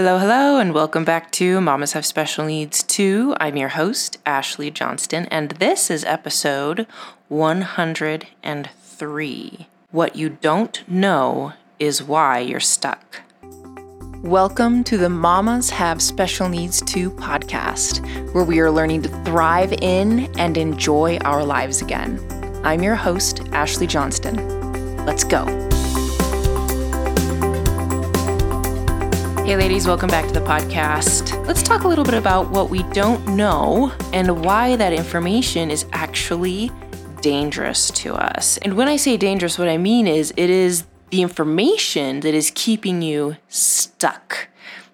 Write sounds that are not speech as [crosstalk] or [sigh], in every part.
Hello, hello, and welcome back to Mamas Have Special Needs Too. I'm your host, Ashleigh Johnston, and this is episode 103. What you don't know is why you're stuck. Welcome to the Mamas Have Special Needs Too podcast, where we are learning to thrive in and enjoy our lives again. I'm your host, Ashleigh Johnston. Let's go. Hey, ladies, welcome back to the podcast. Let's talk a little bit about what we don't know and why that information is actually dangerous to us. And when I say dangerous, what I mean is it is the information that is keeping you stuck.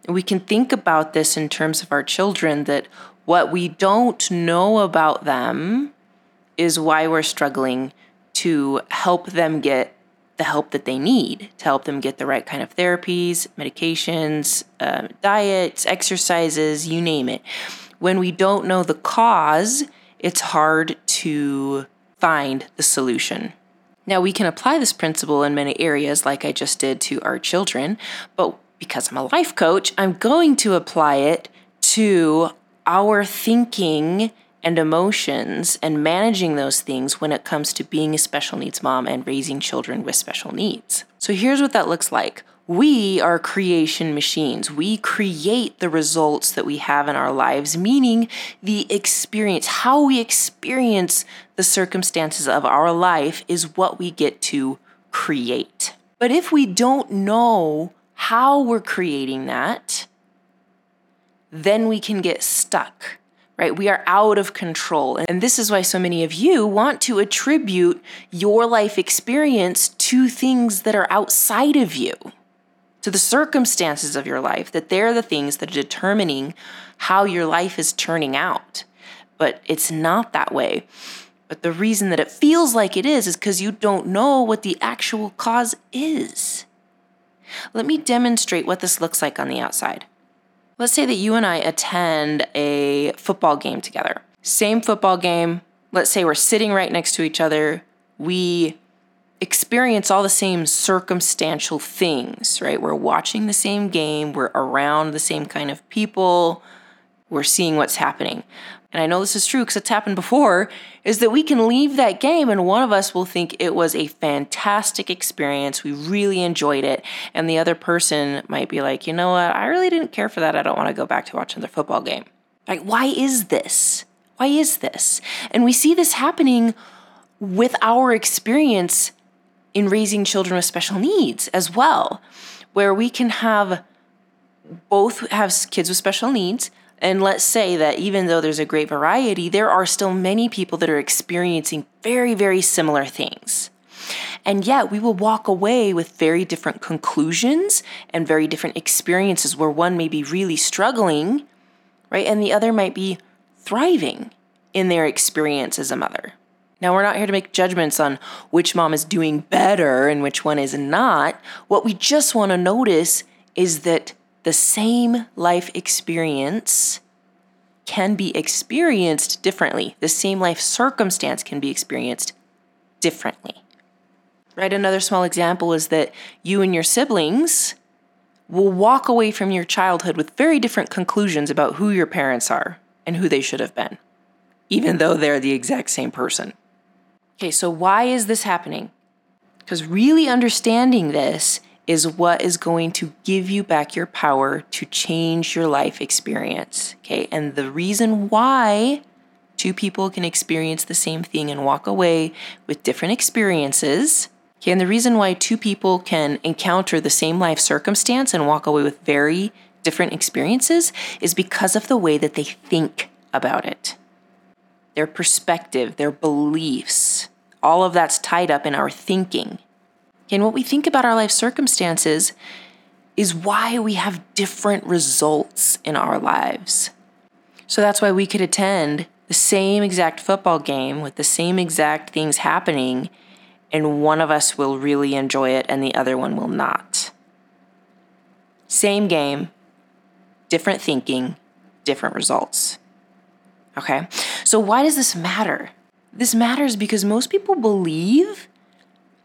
We can think about this in terms of our children that what we don't know about them is why we're struggling to help them get the help that they need to help them get the right kind of therapies, medications, uh, diets, exercises, you name it. When we don't know the cause, it's hard to find the solution. Now, we can apply this principle in many areas, like I just did to our children, but because I'm a life coach, I'm going to apply it to our thinking and emotions and managing those things when it comes to being a special needs mom and raising children with special needs. So here's what that looks like. We are creation machines. We create the results that we have in our lives, meaning the experience, how we experience the circumstances of our life is what we get to create. But if we don't know how we're creating that, then we can get stuck right? We are out of control. And this is why so many of you want to attribute your life experience to things that are outside of you, to the circumstances of your life, that they're the things that are determining how your life is turning out. But it's not that way. But the reason that it feels like it is is because you don't know what the actual cause is. Let me demonstrate what this looks like on the outside. Let's say that you and I attend a football game together. Same football game. Let's say we're sitting right next to each other. We experience all the same circumstantial things, right? We're watching the same game, we're around the same kind of people, we're seeing what's happening and I know this is true because it's happened before, is that we can leave that game and one of us will think it was a fantastic experience. We really enjoyed it. And the other person might be like, you know what? I really didn't care for that. I don't want to go back to watch another football game. Like, why is this? Why is this? And we see this happening with our experience in raising children with special needs as well, where we can have both have kids with special needs and let's say that even though there's a great variety, there are still many people that are experiencing very, very similar things. And yet, we will walk away with very different conclusions and very different experiences where one may be really struggling, right? And the other might be thriving in their experience as a mother. Now, we're not here to make judgments on which mom is doing better and which one is not. What we just want to notice is that the same life experience can be experienced differently. The same life circumstance can be experienced differently. Right? Another small example is that you and your siblings will walk away from your childhood with very different conclusions about who your parents are and who they should have been, even though they're the exact same person. Okay, so why is this happening? Because really understanding this is what is going to give you back your power to change your life experience. Okay. And the reason why two people can experience the same thing and walk away with different experiences. Okay. And the reason why two people can encounter the same life circumstance and walk away with very different experiences is because of the way that they think about it. Their perspective, their beliefs, all of that's tied up in our thinking. And what we think about our life circumstances is why we have different results in our lives. So that's why we could attend the same exact football game with the same exact things happening, and one of us will really enjoy it and the other one will not. Same game, different thinking, different results. Okay? So, why does this matter? This matters because most people believe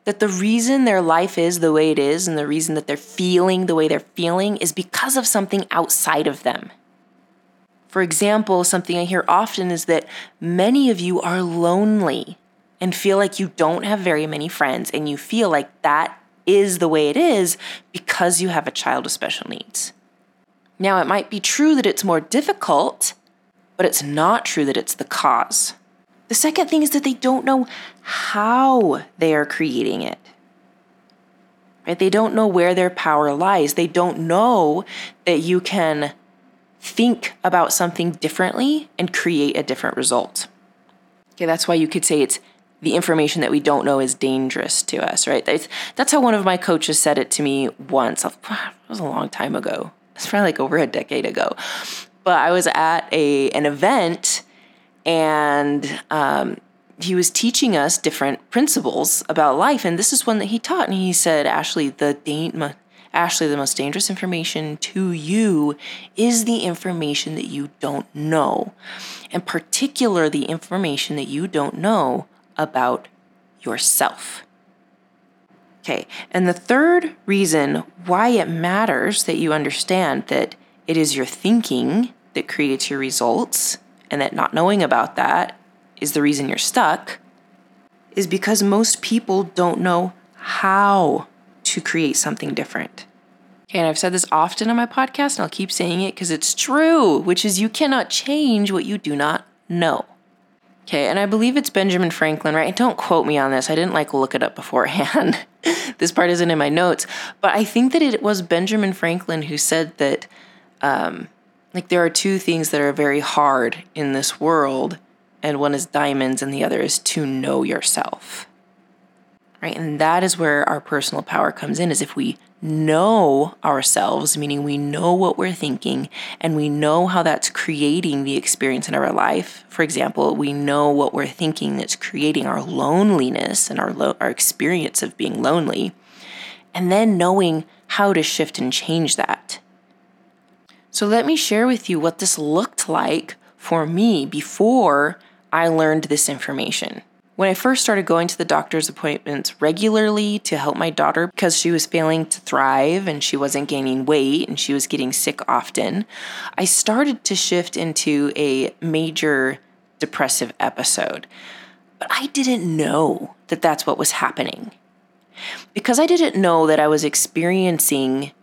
that the reason their life is the way it is and the reason that they're feeling the way they're feeling is because of something outside of them. For example, something I hear often is that many of you are lonely and feel like you don't have very many friends, and you feel like that is the way it is because you have a child with special needs. Now, it might be true that it's more difficult, but it's not true that it's the cause. The second thing is that they don't know how they are creating it. Right? They don't know where their power lies. They don't know that you can think about something differently and create a different result. Okay, that's why you could say it's the information that we don't know is dangerous to us, right? That's, that's how one of my coaches said it to me once. It was a long time ago. It's probably like over a decade ago. But I was at a an event and um, he was teaching us different principles about life, and this is one that he taught. And he said, "Ashleigh, the da- Ashleigh, the most dangerous information to you is the information that you don't know, and particular, the information that you don't know about yourself. Okay, and the third reason why it matters that you understand that it is your thinking that creates your results, and that not knowing about that is the reason you're stuck, is because most people don't know how to create something different. Okay, and I've said this often on my podcast, and I'll keep saying it because it's true, which is you cannot change what you do not know. Okay, and I believe it's Benjamin Franklin, right? Don't quote me on this. I didn't like look it up beforehand. [laughs] this part isn't in my notes, but I think that it was Benjamin Franklin who said that, um, like, there are two things that are very hard in this world, and one is diamonds, and the other is to know yourself. Right, and that is where our personal power comes in. Is if we know ourselves, meaning we know what we're thinking and we know how that's creating the experience in our life. For example, we know what we're thinking that's creating our loneliness and our, lo- our experience of being lonely, and then knowing how to shift and change that. So, let me share with you what this looked like for me before I learned this information. When I first started going to the doctor's appointments regularly to help my daughter because she was failing to thrive and she wasn't gaining weight and she was getting sick often, I started to shift into a major depressive episode. But I didn't know that that's what was happening. Because I didn't know that I was experiencing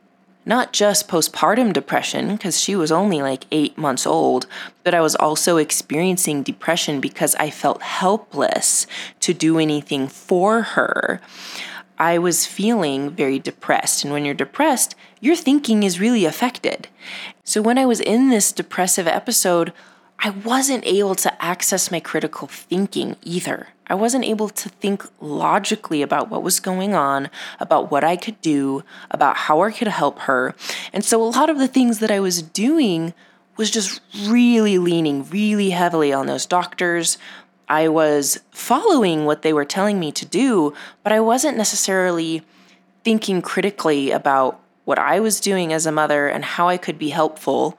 not just postpartum depression, because she was only like eight months old, but I was also experiencing depression because I felt helpless to do anything for her. I was feeling very depressed. And when you're depressed, your thinking is really affected. So when I was in this depressive episode, I wasn't able to access my critical thinking either. I wasn't able to think logically about what was going on, about what I could do, about how I could help her. And so a lot of the things that I was doing was just really leaning really heavily on those doctors. I was following what they were telling me to do, but I wasn't necessarily thinking critically about what I was doing as a mother and how I could be helpful.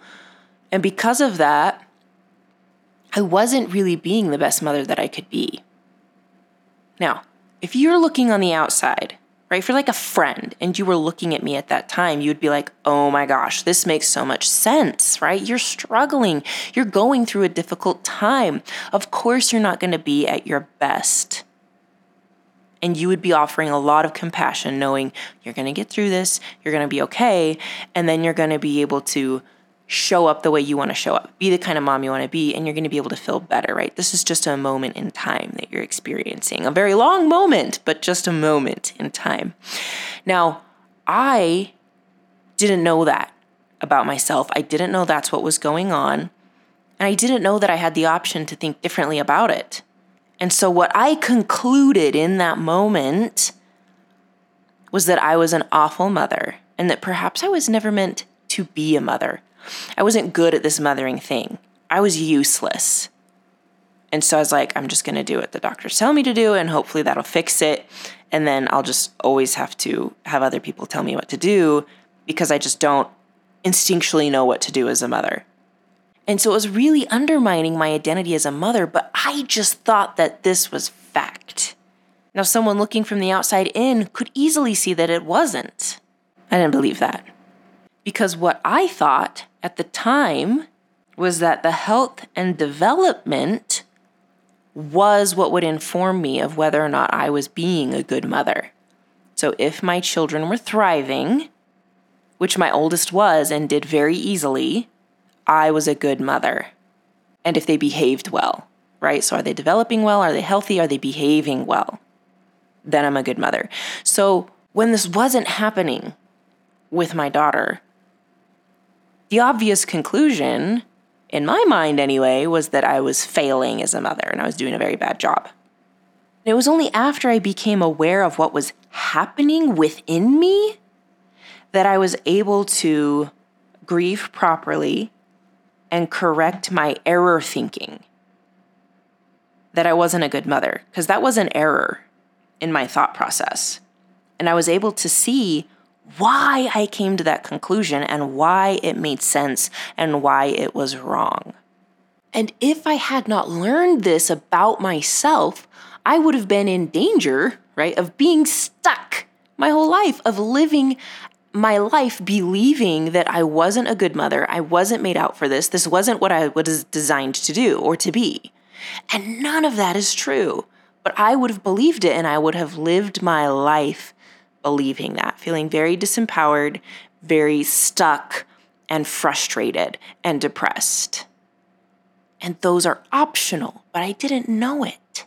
And because of that, I wasn't really being the best mother that I could be. Now, if you're looking on the outside, right, if you're like a friend and you were looking at me at that time, you'd be like, oh my gosh, this makes so much sense, right? You're struggling, you're going through a difficult time. Of course, you're not going to be at your best. And you would be offering a lot of compassion, knowing you're going to get through this, you're going to be okay, and then you're going to be able to show up the way you want to show up, be the kind of mom you want to be, and you're going to be able to feel better, right? This is just a moment in time that you're experiencing. A very long moment, but just a moment in time. Now, I didn't know that about myself. I didn't know that's what was going on. And I didn't know that I had the option to think differently about it. And so, what I concluded in that moment was that I was an awful mother and that perhaps I was never meant to be a mother. I wasn't good at this mothering thing. I was useless. And so I was like, I'm just going to do what the doctors tell me to do, and hopefully that'll fix it. And then I'll just always have to have other people tell me what to do because I just don't instinctually know what to do as a mother. And so it was really undermining my identity as a mother, but I just thought that this was fact. Now, someone looking from the outside in could easily see that it wasn't. I didn't believe that. Because what I thought at the time was that the health and development was what would inform me of whether or not I was being a good mother. So if my children were thriving, which my oldest was and did very easily, I was a good mother. And if they behaved well, right? So are they developing well? Are they healthy? Are they behaving well? Then I'm a good mother. So when this wasn't happening with my daughter, the obvious conclusion in my mind anyway, was that I was failing as a mother and I was doing a very bad job. And it was only after I became aware of what was happening within me that I was able to grieve properly and correct my error thinking that I wasn't a good mother, because that was an error in my thought process. And I was able to see why I came to that conclusion and why it made sense and why it was wrong. And if I had not learned this about myself, I would have been in danger, right, of being stuck my whole life, of living my life believing that I wasn't a good mother, I wasn't made out for this, this wasn't what I was designed to do or to be. And none of that is true. But I would have believed it and I would have lived my life believing that, feeling very disempowered, very stuck, and frustrated and depressed. And those are optional, but I didn't know it.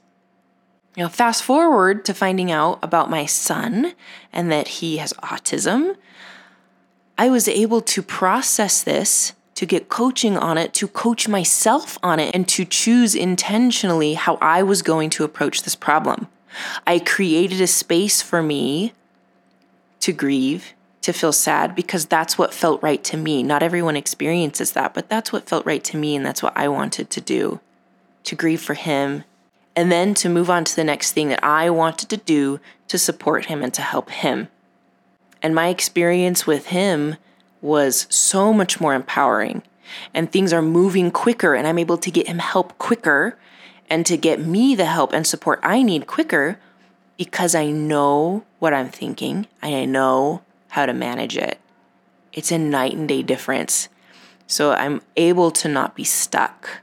Now, fast forward to finding out about my son and that he has autism. I was able to process this, to get coaching on it, to coach myself on it, and to choose intentionally how I was going to approach this problem. I created a space for me to grieve, to feel sad, because that's what felt right to me. Not everyone experiences that, but that's what felt right to me, and that's what I wanted to do to grieve for him, and then to move on to the next thing that I wanted to do to support him and to help him. And my experience with him was so much more empowering, and things are moving quicker, and I'm able to get him help quicker and to get me the help and support I need quicker because I know what I'm thinking and I know how to manage it. It's a night and day difference. So I'm able to not be stuck.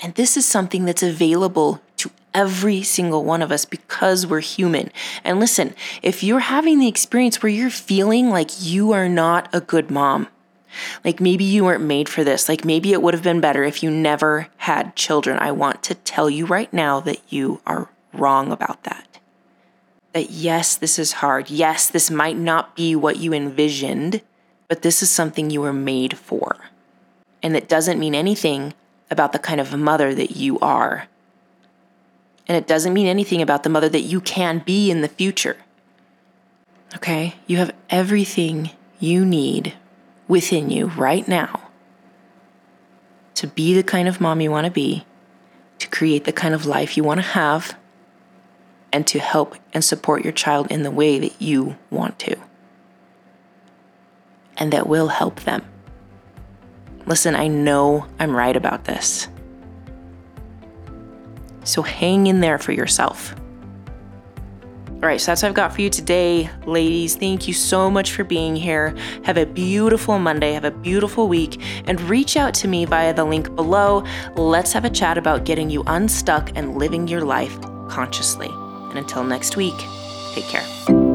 And this is something that's available to every single one of us because we're human. And listen, if you're having the experience where you're feeling like you are not a good mom, like maybe you weren't made for this, like maybe it would have been better if you never had children, I want to tell you right now that you are wrong about that. That yes, this is hard. Yes, this might not be what you envisioned, but this is something you were made for. And it doesn't mean anything about the kind of mother that you are. And it doesn't mean anything about the mother that you can be in the future. Okay? You have everything you need within you right now to be the kind of mom you want to be, to create the kind of life you want to have, and to help and support your child in the way that you want to and that will help them. Listen, I know I'm right about this. So hang in there for yourself. All right, so that's what I've got for you today, ladies. Thank you so much for being here. Have a beautiful Monday, have a beautiful week, and reach out to me via the link below. Let's have a chat about getting you unstuck and living your life consciously. And until next week, take care.